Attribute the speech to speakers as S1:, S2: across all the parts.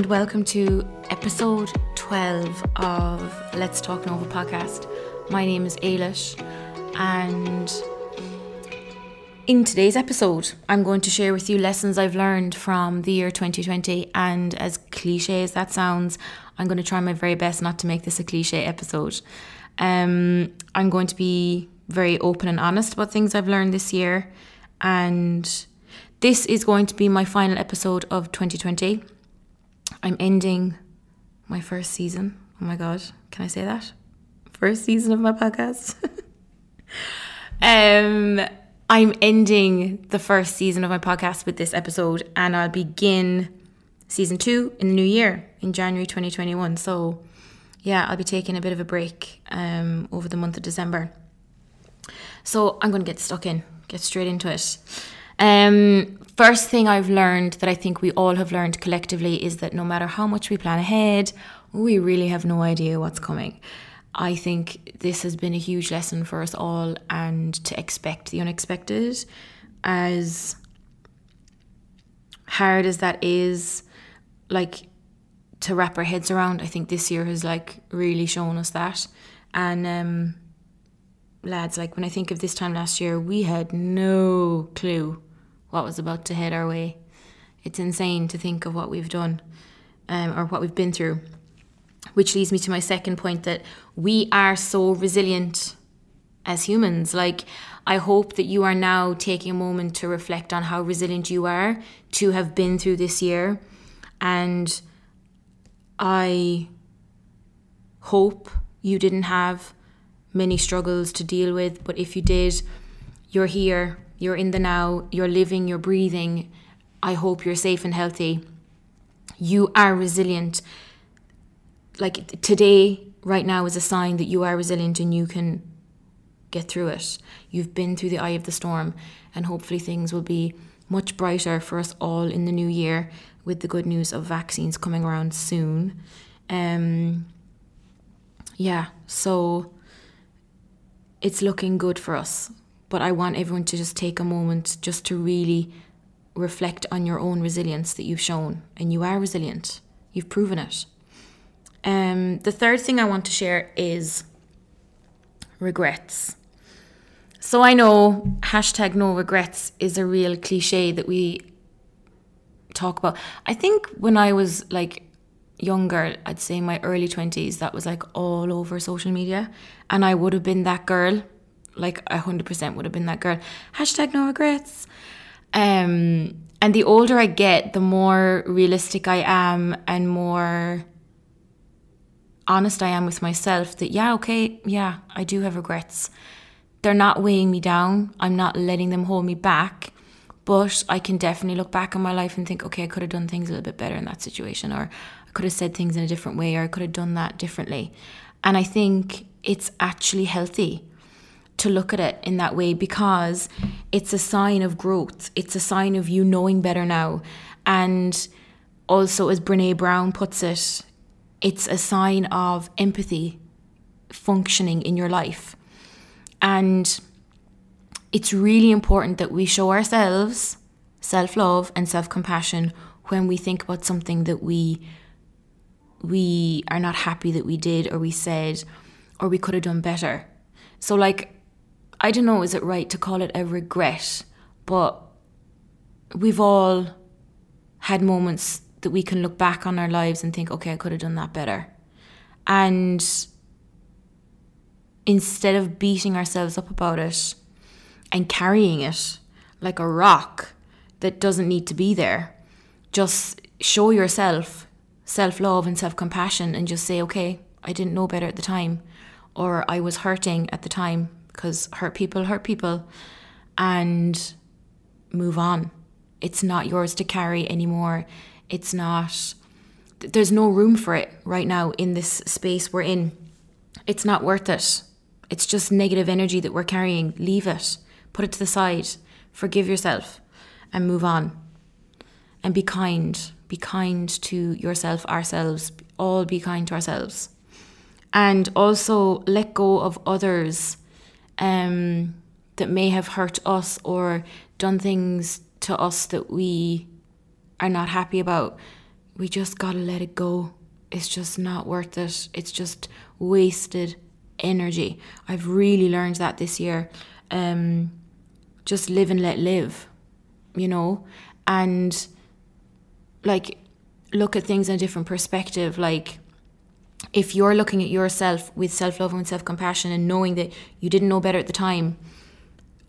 S1: And welcome to episode 12 of Let's Talk Nova podcast. My name is Ailish, and in today's episode, I'm going to share with you lessons I've learned from the year 2020. And as cliche as that sounds, I'm going to try my very best not to make this a cliche episode. Um, I'm going to be very open and honest about things I've learned this year. And this is going to be my final episode of 2020. I'm ending my first season. Oh my God, can I say that? First season of my podcast. um, I'm ending the first season of my podcast with this episode, and I'll begin season two in the new year in January 2021. So, yeah, I'll be taking a bit of a break um, over the month of December. So, I'm going to get stuck in, get straight into it. Um, first thing I've learned that I think we all have learned collectively is that no matter how much we plan ahead, we really have no idea what's coming. I think this has been a huge lesson for us all, and to expect the unexpected, as hard as that is, like to wrap our heads around. I think this year has like really shown us that, and um, lads, like when I think of this time last year, we had no clue what was about to head our way. It's insane to think of what we've done um, or what we've been through. Which leads me to my second point that we are so resilient as humans. Like, I hope that you are now taking a moment to reflect on how resilient you are to have been through this year. And I hope you didn't have many struggles to deal with, but if you did, you're here, you're in the now, you're living, you're breathing. I hope you're safe and healthy. You are resilient. Like today, right now, is a sign that you are resilient and you can get through it. You've been through the eye of the storm, and hopefully, things will be much brighter for us all in the new year with the good news of vaccines coming around soon. Um, yeah, so it's looking good for us. But I want everyone to just take a moment just to really reflect on your own resilience that you've shown. And you are resilient, you've proven it. Um, the third thing I want to share is regrets. So I know hashtag no regrets is a real cliche that we talk about. I think when I was like younger, I'd say my early 20s, that was like all over social media. And I would have been that girl like a hundred percent would have been that girl. Hashtag no regrets. Um, and the older I get, the more realistic I am and more honest I am with myself that, yeah, okay, yeah, I do have regrets. They're not weighing me down. I'm not letting them hold me back. But I can definitely look back on my life and think, okay, I could have done things a little bit better in that situation, or I could have said things in a different way, or I could have done that differently. And I think it's actually healthy to look at it in that way because it's a sign of growth. It's a sign of you knowing better now. And also, as Brene Brown puts it, it's a sign of empathy functioning in your life. And it's really important that we show ourselves self love and self compassion when we think about something that we we are not happy that we did or we said or we could have done better. So like I don't know, is it right to call it a regret? But we've all had moments that we can look back on our lives and think, okay, I could have done that better. And instead of beating ourselves up about it and carrying it like a rock that doesn't need to be there, just show yourself self love and self compassion and just say, okay, I didn't know better at the time, or I was hurting at the time because hurt people hurt people and move on. It's not yours to carry anymore. It's not, there's no room for it right now in this space we're in. It's not worth it. It's just negative energy that we're carrying. Leave it, put it to the side, forgive yourself, and move on. And be kind. Be kind to yourself, ourselves. All be kind to ourselves. And also let go of others um, that may have hurt us or done things to us that we are not happy about, we just got to let it go. It's just not worth it. It's just wasted energy. I've really learned that this year. Um, just live and let live, you know, and like look at things in a different perspective. Like, if you're looking at yourself with self love and self compassion and knowing that you didn't know better at the time,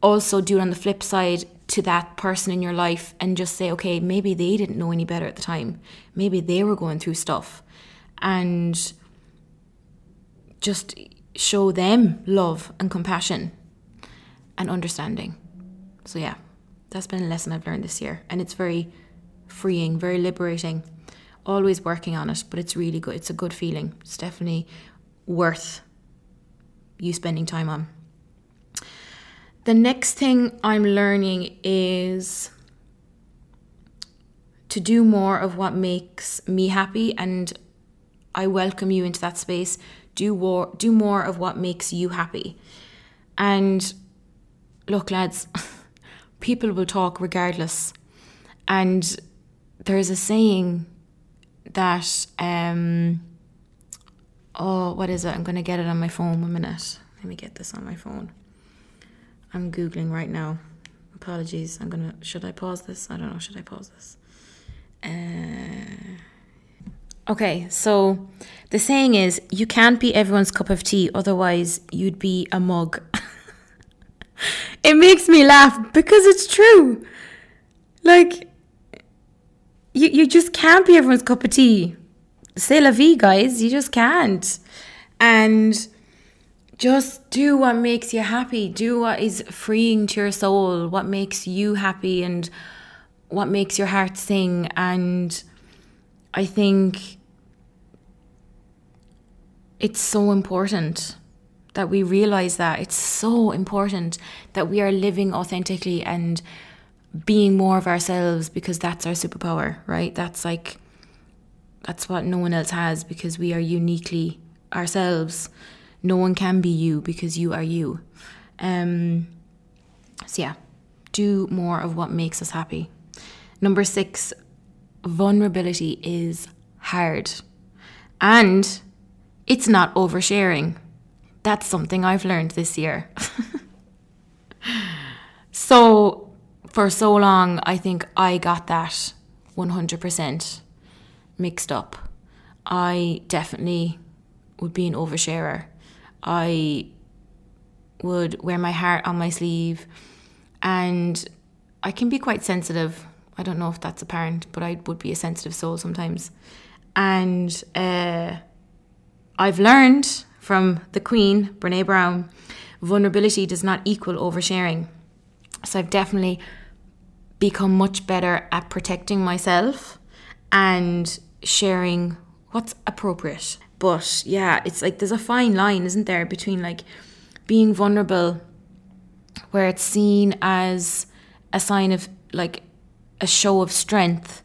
S1: also do it on the flip side to that person in your life and just say, okay, maybe they didn't know any better at the time. Maybe they were going through stuff. And just show them love and compassion and understanding. So, yeah, that's been a lesson I've learned this year. And it's very freeing, very liberating. Always working on it, but it's really good. It's a good feeling. It's definitely worth you spending time on. The next thing I'm learning is to do more of what makes me happy and I welcome you into that space. Do more do more of what makes you happy. And look lads, people will talk regardless. And there's a saying that um oh what is it? I'm gonna get it on my phone one minute. Let me get this on my phone. I'm googling right now. Apologies. I'm gonna. Should I pause this? I don't know. Should I pause this? Uh, okay, so the saying is, you can't be everyone's cup of tea, otherwise you'd be a mug. it makes me laugh because it's true. Like, you you just can't be everyone's cup of tea. Say la vie, guys. You just can't. And just do what makes you happy. Do what is freeing to your soul, what makes you happy and what makes your heart sing. And I think it's so important that we realize that. It's so important that we are living authentically and being more of ourselves because that's our superpower, right? That's like, that's what no one else has because we are uniquely ourselves no one can be you because you are you. Um, so, yeah, do more of what makes us happy. Number six, vulnerability is hard and it's not oversharing. That's something I've learned this year. so, for so long, I think I got that 100% mixed up. I definitely would be an oversharer. I would wear my heart on my sleeve and I can be quite sensitive. I don't know if that's apparent, but I would be a sensitive soul sometimes. And uh, I've learned from the Queen, Brene Brown, vulnerability does not equal oversharing. So I've definitely become much better at protecting myself and sharing what's appropriate. But yeah, it's like there's a fine line, isn't there, between like being vulnerable, where it's seen as a sign of like a show of strength,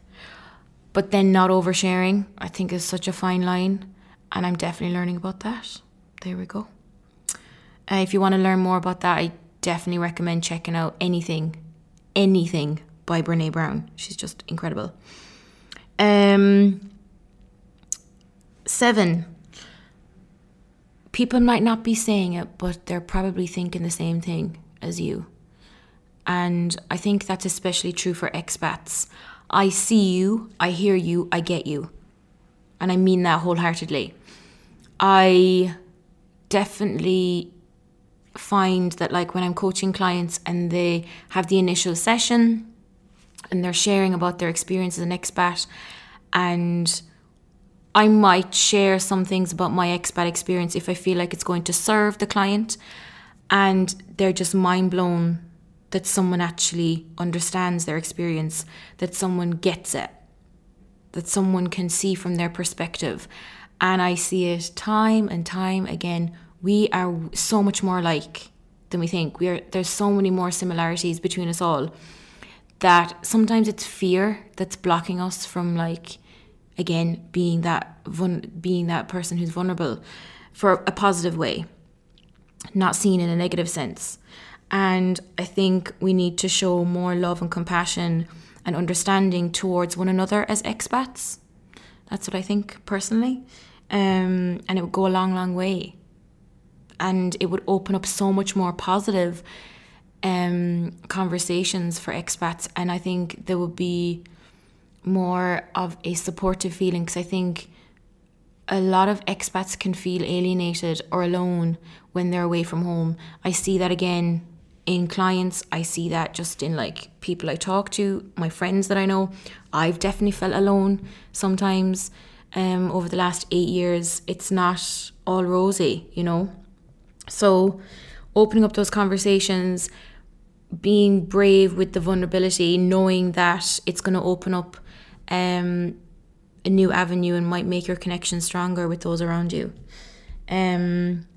S1: but then not oversharing, I think is such a fine line. And I'm definitely learning about that. There we go. Uh, if you want to learn more about that, I definitely recommend checking out anything, anything by Brene Brown. She's just incredible. Um, Seven, people might not be saying it, but they're probably thinking the same thing as you. And I think that's especially true for expats. I see you, I hear you, I get you. And I mean that wholeheartedly. I definitely find that, like, when I'm coaching clients and they have the initial session and they're sharing about their experience as an expat and I might share some things about my expat experience if I feel like it's going to serve the client. And they're just mind blown that someone actually understands their experience, that someone gets it, that someone can see from their perspective. And I see it time and time again. We are so much more alike than we think. We are there's so many more similarities between us all that sometimes it's fear that's blocking us from like again being that being that person who's vulnerable for a positive way not seen in a negative sense and i think we need to show more love and compassion and understanding towards one another as expats. That's what I think personally. Um, and it would go a long, long way. And it would open up so much more positive um, conversations for expats. And I think there would be more of a supportive feeling because I think a lot of expats can feel alienated or alone when they're away from home. I see that again in clients. I see that just in like people I talk to, my friends that I know. I've definitely felt alone sometimes um, over the last eight years. It's not all rosy, you know. So, opening up those conversations, being brave with the vulnerability, knowing that it's going to open up um, a new avenue and might make your connection stronger with those around you. Um,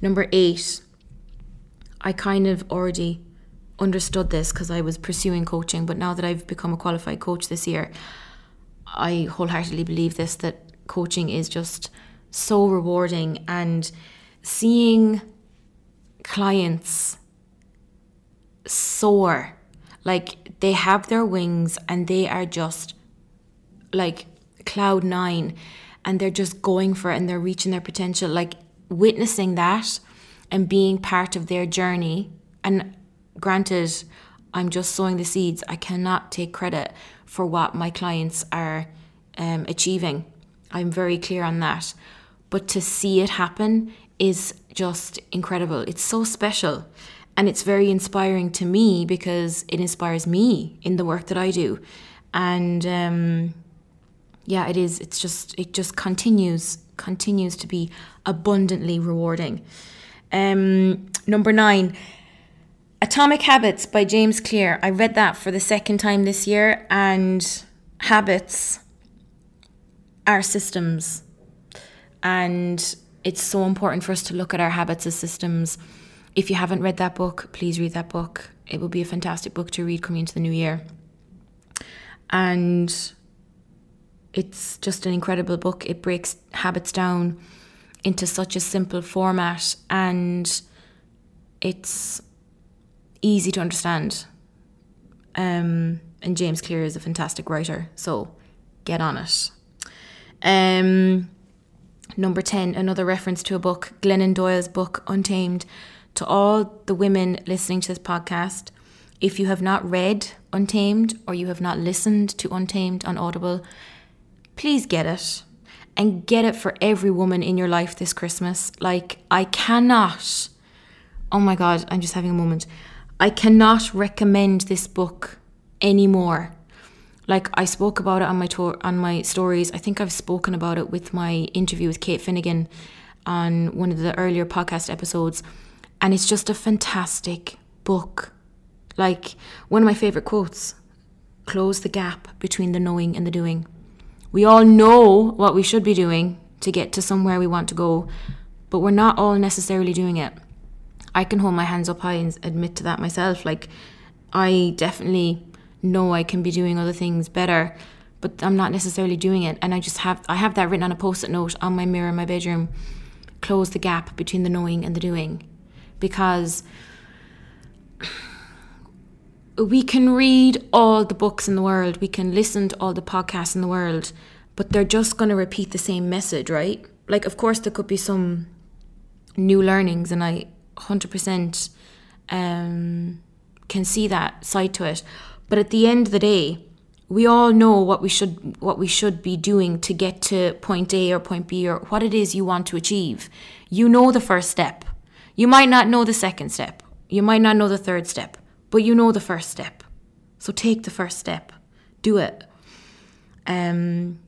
S1: number eight, I kind of already understood this because I was pursuing coaching, but now that I've become a qualified coach this year, I wholeheartedly believe this that coaching is just so rewarding and seeing clients soar. Like they have their wings and they are just like cloud nine and they're just going for it and they're reaching their potential. Like witnessing that and being part of their journey. And granted i'm just sowing the seeds. I cannot take credit for what my clients are um, achieving. I'm very clear on that. But to see it happen is just incredible it's so special and it's very inspiring to me because it inspires me in the work that i do and um, yeah, it is. It's just it just continues continues to be abundantly rewarding. Um, number nine, Atomic Habits by James Clear. I read that for the second time this year, and habits are systems, and it's so important for us to look at our habits as systems. If you haven't read that book, please read that book. It will be a fantastic book to read coming into the new year. And it's just an incredible book. It breaks habits down into such a simple format and it's easy to understand. Um, and James Clear is a fantastic writer, so get on it. Um, number 10, another reference to a book, Glennon Doyle's book, Untamed. To all the women listening to this podcast, if you have not read Untamed or you have not listened to Untamed on Audible, please get it and get it for every woman in your life this Christmas. Like, I cannot, oh my God, I'm just having a moment. I cannot recommend this book anymore. Like I spoke about it on my tour on my stories. I think I've spoken about it with my interview with Kate Finnegan on one of the earlier podcast episodes. And it's just a fantastic book. Like one of my favorite quotes close the gap between the knowing and the doing. We all know what we should be doing to get to somewhere we want to go, but we're not all necessarily doing it. I can hold my hands up high and admit to that myself. Like, I definitely know I can be doing other things better, but I'm not necessarily doing it. And I just have I have that written on a post-it note on my mirror in my bedroom. Close the gap between the knowing and the doing, because we can read all the books in the world, we can listen to all the podcasts in the world, but they're just going to repeat the same message, right? Like, of course, there could be some new learnings, and I 100% um, can see that side to it. But at the end of the day, we all know what we should what we should be doing to get to point A or point B or what it is you want to achieve. You know the first step. You might not know the second step. You might not know the third step but you know the first step. So take the first step. Do it. Um,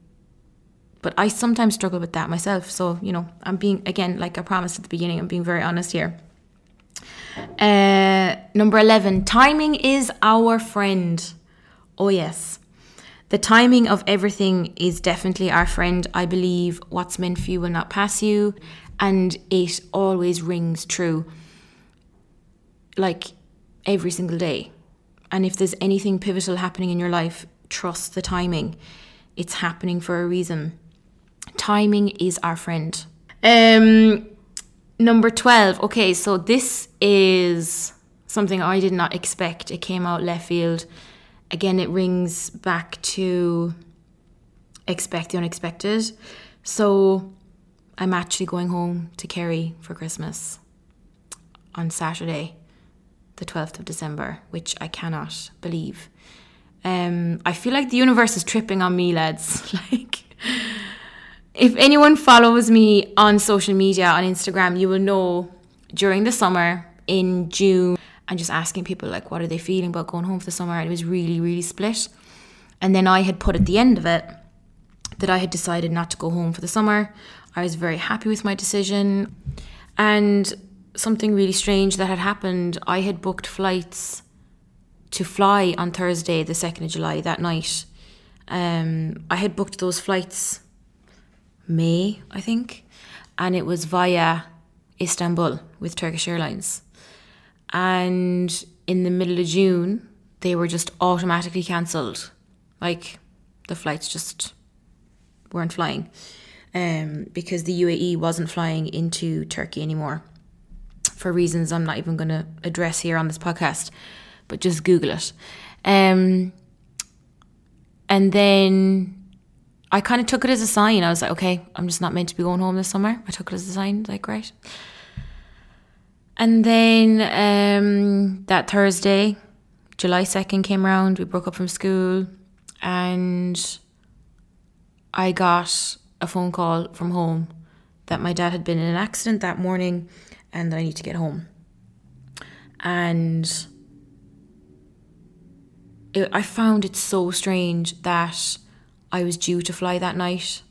S1: but I sometimes struggle with that myself. So, you know, I'm being, again, like I promised at the beginning, I'm being very honest here. Uh, number 11, timing is our friend. Oh, yes. The timing of everything is definitely our friend. I believe what's meant for you will not pass you, and it always rings true. Like, every single day. And if there's anything pivotal happening in your life, trust the timing. It's happening for a reason. Timing is our friend. Um, number 12. Okay, so this is something I did not expect. It came out left field. again, it rings back to expect the unexpected. So I'm actually going home to Kerry for Christmas on Saturday, the 12th of December, which I cannot believe. Um, I feel like the universe is tripping on me, lads. like, if anyone follows me on social media, on Instagram, you will know during the summer in June, I'm just asking people like what are they feeling about going home for the summer, and it was really, really split. And then I had put at the end of it that I had decided not to go home for the summer. I was very happy with my decision. And something really strange that had happened, I had booked flights to fly on Thursday, the 2nd of July, that night. Um, I had booked those flights May, I think, and it was via Istanbul with Turkish Airlines. And in the middle of June, they were just automatically cancelled. Like the flights just weren't flying um, because the UAE wasn't flying into Turkey anymore for reasons I'm not even going to address here on this podcast, but just Google it. Um, and then I kind of took it as a sign. I was like, okay, I'm just not meant to be going home this summer. I took it as a sign, like, right. And then um, that Thursday, July 2nd came around, we broke up from school, and I got a phone call from home that my dad had been in an accident that morning and that I need to get home. And it, I found it so strange that I was due to fly that night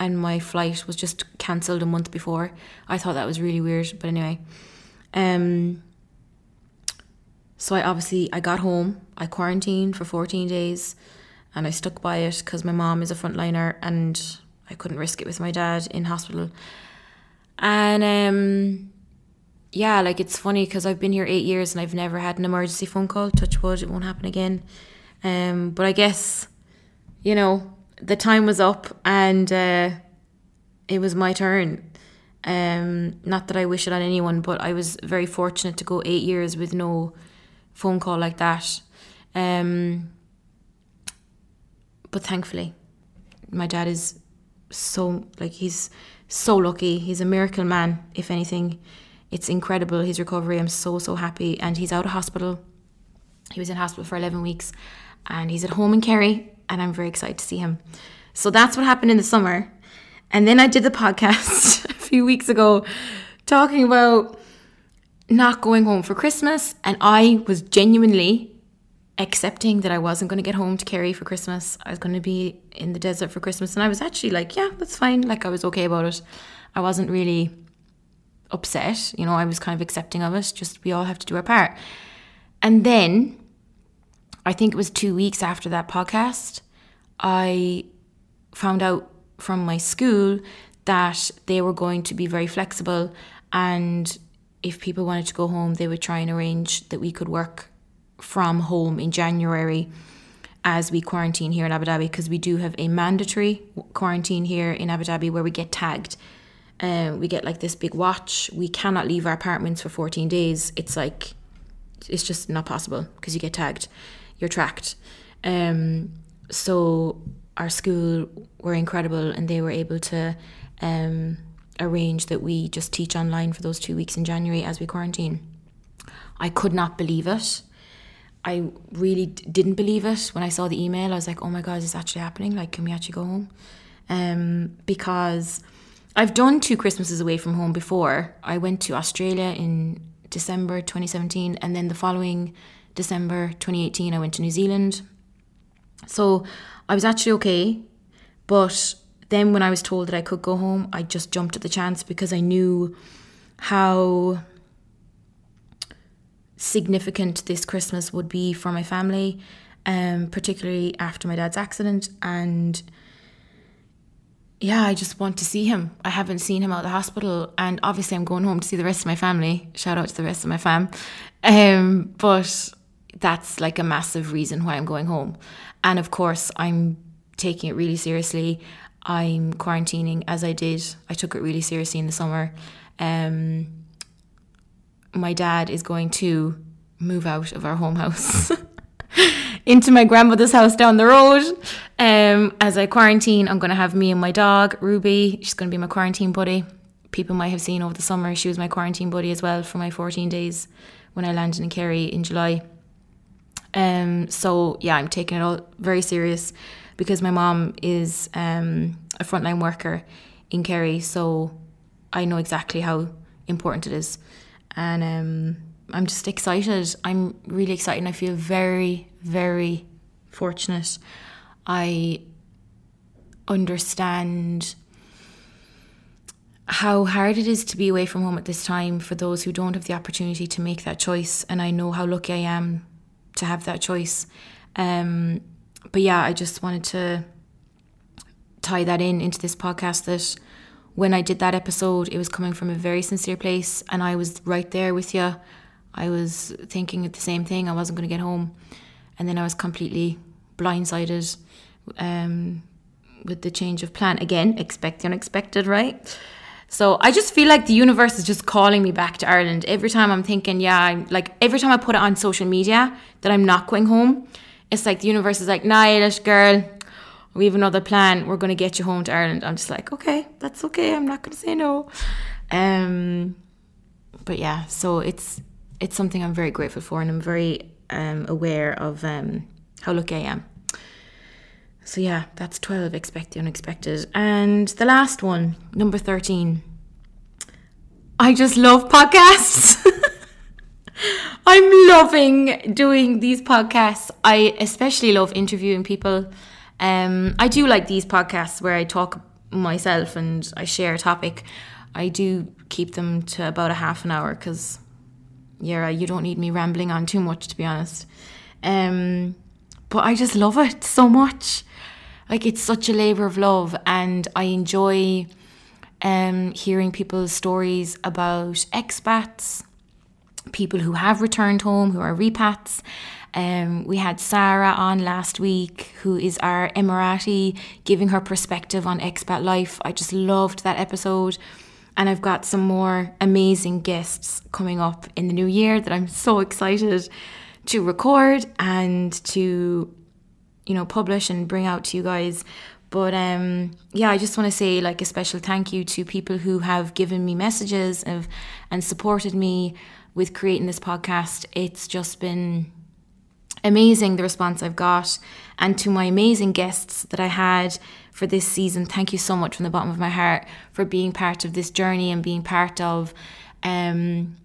S1: and my flight was just cancelled a month before. I thought that was really weird, but anyway. Um, so I obviously I got home. I quarantined for 14 days, and I stuck by it because my mom is a frontliner, and I couldn't risk it with my dad in hospital. And um, yeah, like it's funny because I've been here eight years and I've never had an emergency phone call. Touch wood, it won't happen again. Um, but I guess, you know, the time was up and uh, it was my turn. Um, not that I wish it on anyone, but I was very fortunate to go eight years with no phone call like that. Um, but thankfully, my dad is so like he's so lucky. He's a miracle man, if anything. It's incredible his recovery. I'm so so happy, and he's out of hospital. He was in hospital for eleven weeks, and he's at home in Kerry, and I'm very excited to see him. So that's what happened in the summer. And then I did the podcast a few weeks ago talking about not going home for Christmas. And I was genuinely accepting that I wasn't going to get home to Kerry for Christmas. I was going to be in the desert for Christmas. And I was actually like, yeah, that's fine. Like, I was okay about it. I wasn't really upset. You know, I was kind of accepting of it. Just we all have to do our part. And then I think it was two weeks after that podcast, I found out from my school that they were going to be very flexible and if people wanted to go home, they would try and arrange that we could work from home in January as we quarantine here in Abu Dhabi because we do have a mandatory quarantine here in Abu Dhabi where we get tagged. Um, we get like this big watch. We cannot leave our apartments for 14 days. It's like, it's just not possible because you get tagged. You're tracked. Um, so our school were incredible and they were able to um, arrange that we just teach online for those two weeks in January as we quarantine. I could not believe it. I really d- didn't believe it when I saw the email. I was like, oh my God, is this actually happening? Like, can we actually go home? Um, because I've done two Christmases away from home before. I went to Australia in December 2017, and then the following December 2018, I went to New Zealand. So I was actually okay. But then when I was told that I could go home, I just jumped at the chance because I knew how significant this Christmas would be for my family, um, particularly after my dad's accident. And yeah, I just want to see him. I haven't seen him out of the hospital, and obviously I'm going home to see the rest of my family. Shout out to the rest of my fam. Um, but that's like a massive reason why I'm going home. And of course, I'm taking it really seriously. I'm quarantining as I did. I took it really seriously in the summer. Um, my dad is going to move out of our home house into my grandmother's house down the road. Um, as I quarantine, I'm going to have me and my dog, Ruby. She's going to be my quarantine buddy. People might have seen over the summer, she was my quarantine buddy as well for my 14 days when I landed in Kerry in July. Um, so yeah, I'm taking it all very serious because my mom is um, a frontline worker in Kerry, so I know exactly how important it is, and um, I'm just excited. I'm really excited. I feel very, very fortunate. I understand how hard it is to be away from home at this time for those who don't have the opportunity to make that choice. And I know how lucky I am to have that choice. Um, but yeah, I just wanted to tie that in into this podcast that when I did that episode, it was coming from a very sincere place, and I was right there with you. I was thinking the same thing. I wasn't going to get home, and then I was completely blindsided um, with the change of plan. Again, expect the unexpected, right? So I just feel like the universe is just calling me back to Ireland every time I'm thinking, yeah, I'm like every time I put it on social media that I'm not going home, it's like the universe is like, nah, Eilish girl, we have another plan. We're going to get you home to Ireland. I'm just like, okay, that's okay. I'm not going to say no. Um, but yeah, so it's it's something I'm very grateful for, and I'm very um, aware of um, how lucky I am. So yeah, that's 12, expect the unexpected. And the last one, number 13. I just love podcasts. I'm loving doing these podcasts. I especially love interviewing people. Um, I do like these podcasts where I talk myself and I share a topic. I do keep them to about a half an hour because, yeah, you don't need me rambling on too much, to be honest. Um, but I just love it so much. Like it's such a labor of love, and I enjoy um, hearing people's stories about expats, people who have returned home, who are repats. Um, we had Sarah on last week, who is our Emirati, giving her perspective on expat life. I just loved that episode. And I've got some more amazing guests coming up in the new year that I'm so excited to record and to you know publish and bring out to you guys but um, yeah, I just want to say like a special thank you to people who have given me messages of, and supported me with creating this podcast. It's just been amazing the response I've got, and to my amazing guests that I had for this season. Thank you so much from the bottom of my heart for being part of this journey and being part of um,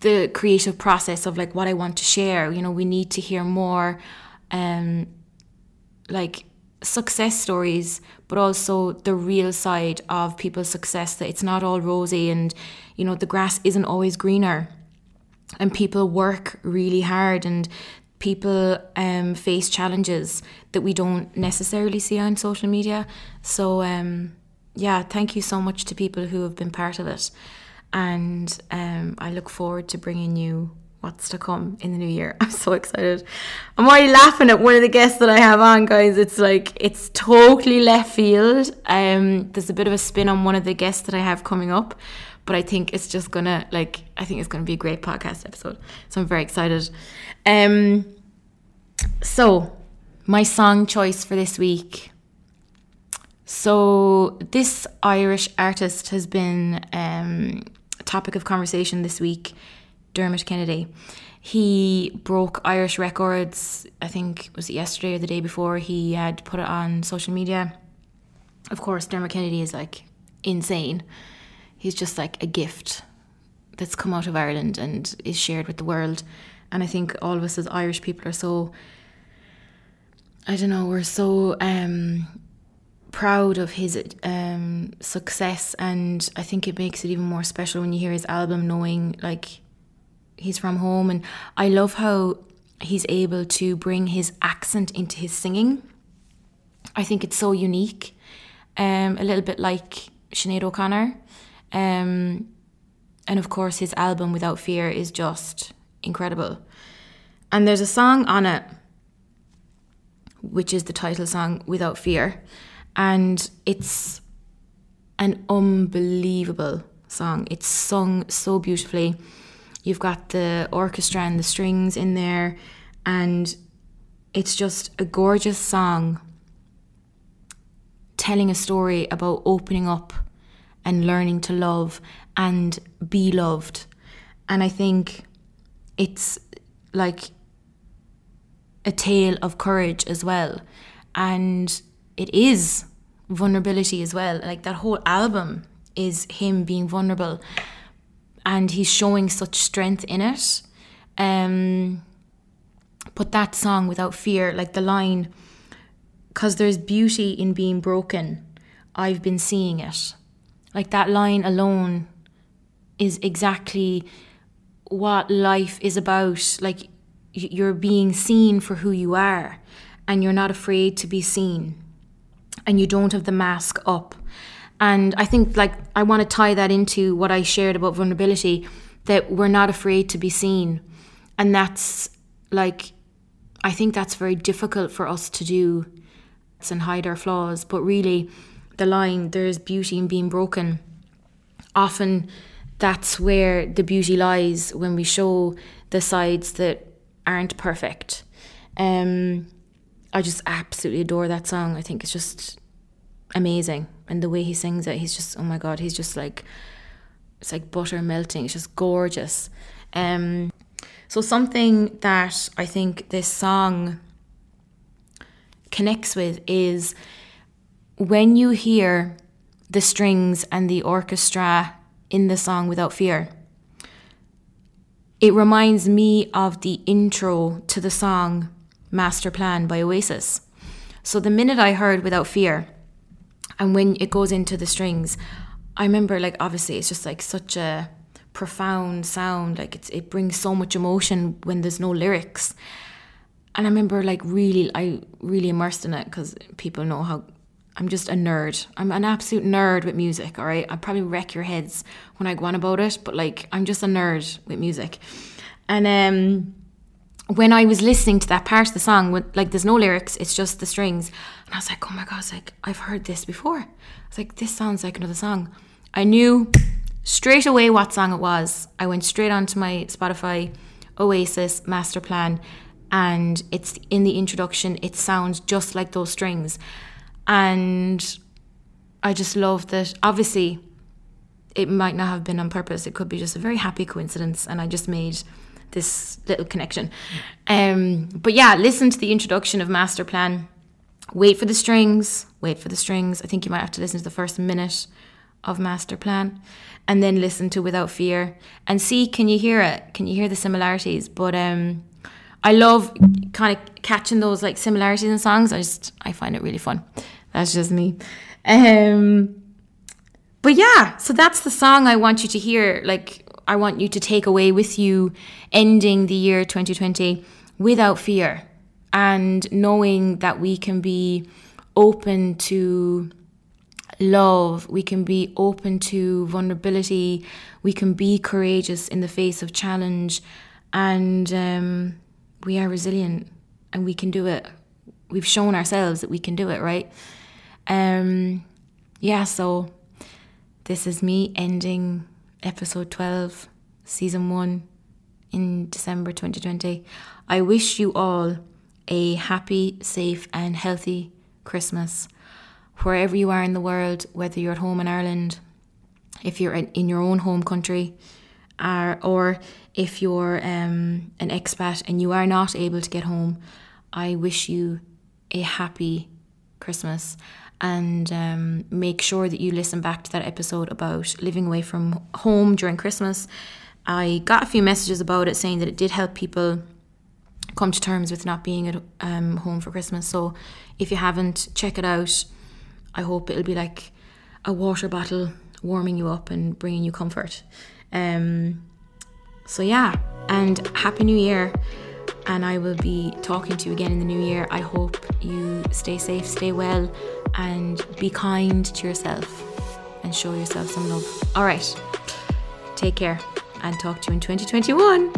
S1: the creative process of like what I want to share. You know, we need to hear more um, like success stories, but also the real side of people's success that it's not all rosy and, you know, the grass isn't always greener. And people work really hard and people um, face challenges that we don't necessarily see on social media. So, um, yeah, thank you so much to people who have been part of it. And um, I look forward to bringing you what's to come in the new year. I'm so excited. I'm already laughing at one of the guests that I have on, guys. It's like it's totally left field. Um, there's a bit of a spin on one of the guests that I have coming up, but I think it's just gonna like I think it's gonna be a great podcast episode. So I'm very excited. Um, so my song choice for this week. So this Irish artist has been um, a topic of conversation this week Dermot Kennedy. He broke Irish records, I think was it yesterday or the day before. He had put it on social media. Of course, Dermot Kennedy is like insane. He's just like a gift that's come out of Ireland and is shared with the world. And I think all of us as Irish people are so I don't know, we're so um, proud of his um, success, and I think it makes it even more special when you hear his album, knowing like he's from home and I love how he's able to bring his accent into his singing. I think it's so unique. Um, a little bit like Sinead O'Connor. Um, and of course, his album Without Fear is just incredible. And there's a song on it, which is the title song Without Fear. And it's an unbelievable song. It's sung so beautifully. You've got the orchestra and the strings in there, and it's just a gorgeous song telling a story about opening up and learning to love and be loved. And I think it's like a tale of courage as well. And it is vulnerability as well. Like that whole album is him being vulnerable and he's showing such strength in it. Um, but that song, Without Fear, like the line, because there's beauty in being broken, I've been seeing it. Like that line alone is exactly what life is about. Like you're being seen for who you are and you're not afraid to be seen and you don't have the mask up. And I think like I want to tie that into what I shared about vulnerability that we're not afraid to be seen. And that's like I think that's very difficult for us to do and hide our flaws, but really the line there's beauty in being broken. Often that's where the beauty lies when we show the sides that aren't perfect. Um, I just absolutely adore that song. I think it's just amazing. And the way he sings it, he's just, oh my God, he's just like, it's like butter melting. It's just gorgeous. Um, so, something that I think this song connects with is when you hear the strings and the orchestra in the song Without Fear, it reminds me of the intro to the song Master Plan by Oasis. So the minute I heard Without Fear, and when it goes into the strings, I remember like obviously it's just like such a profound sound, like it's it brings so much emotion when there's no lyrics. And I remember like really I really immersed in it because people know how I'm just a nerd. I'm an absolute nerd with music, all right? I probably wreck your heads when I go on about it, but like I'm just a nerd with music. And um when I was listening to that part of the song, like there's no lyrics, it's just the strings, and I was like, oh my god, like I've heard this before. I was like, this sounds like another song. I knew straight away what song it was. I went straight onto my Spotify, Oasis Master Plan, and it's in the introduction. It sounds just like those strings, and I just love that. Obviously, it might not have been on purpose. It could be just a very happy coincidence, and I just made this little connection. Um, but yeah, listen to the introduction of Master Plan. Wait for the strings. Wait for the strings. I think you might have to listen to the first minute of Master Plan, and then listen to Without Fear and see can you hear it? Can you hear the similarities? But um, I love kind of catching those like similarities in songs. I just I find it really fun. That's just me. Um, but yeah, so that's the song I want you to hear. Like, I want you to take away with you ending the year 2020 without fear and knowing that we can be open to love, we can be open to vulnerability, we can be courageous in the face of challenge, and um, we are resilient and we can do it. We've shown ourselves that we can do it, right? Um, yeah, so this is me ending episode 12, season 1 in December 2020. I wish you all a happy, safe, and healthy Christmas. Wherever you are in the world, whether you're at home in Ireland, if you're in your own home country, uh, or if you're um, an expat and you are not able to get home, I wish you a happy Christmas and um, make sure that you listen back to that episode about living away from home during Christmas. I got a few messages about it saying that it did help people come to terms with not being at um, home for Christmas. So if you haven't, check it out. I hope it'll be like a water bottle warming you up and bringing you comfort. Um, so yeah, and Happy New Year and I will be talking to you again in the new year. I hope you stay safe, stay well, and be kind to yourself and show yourself some love. All right, take care and talk to you in 2021.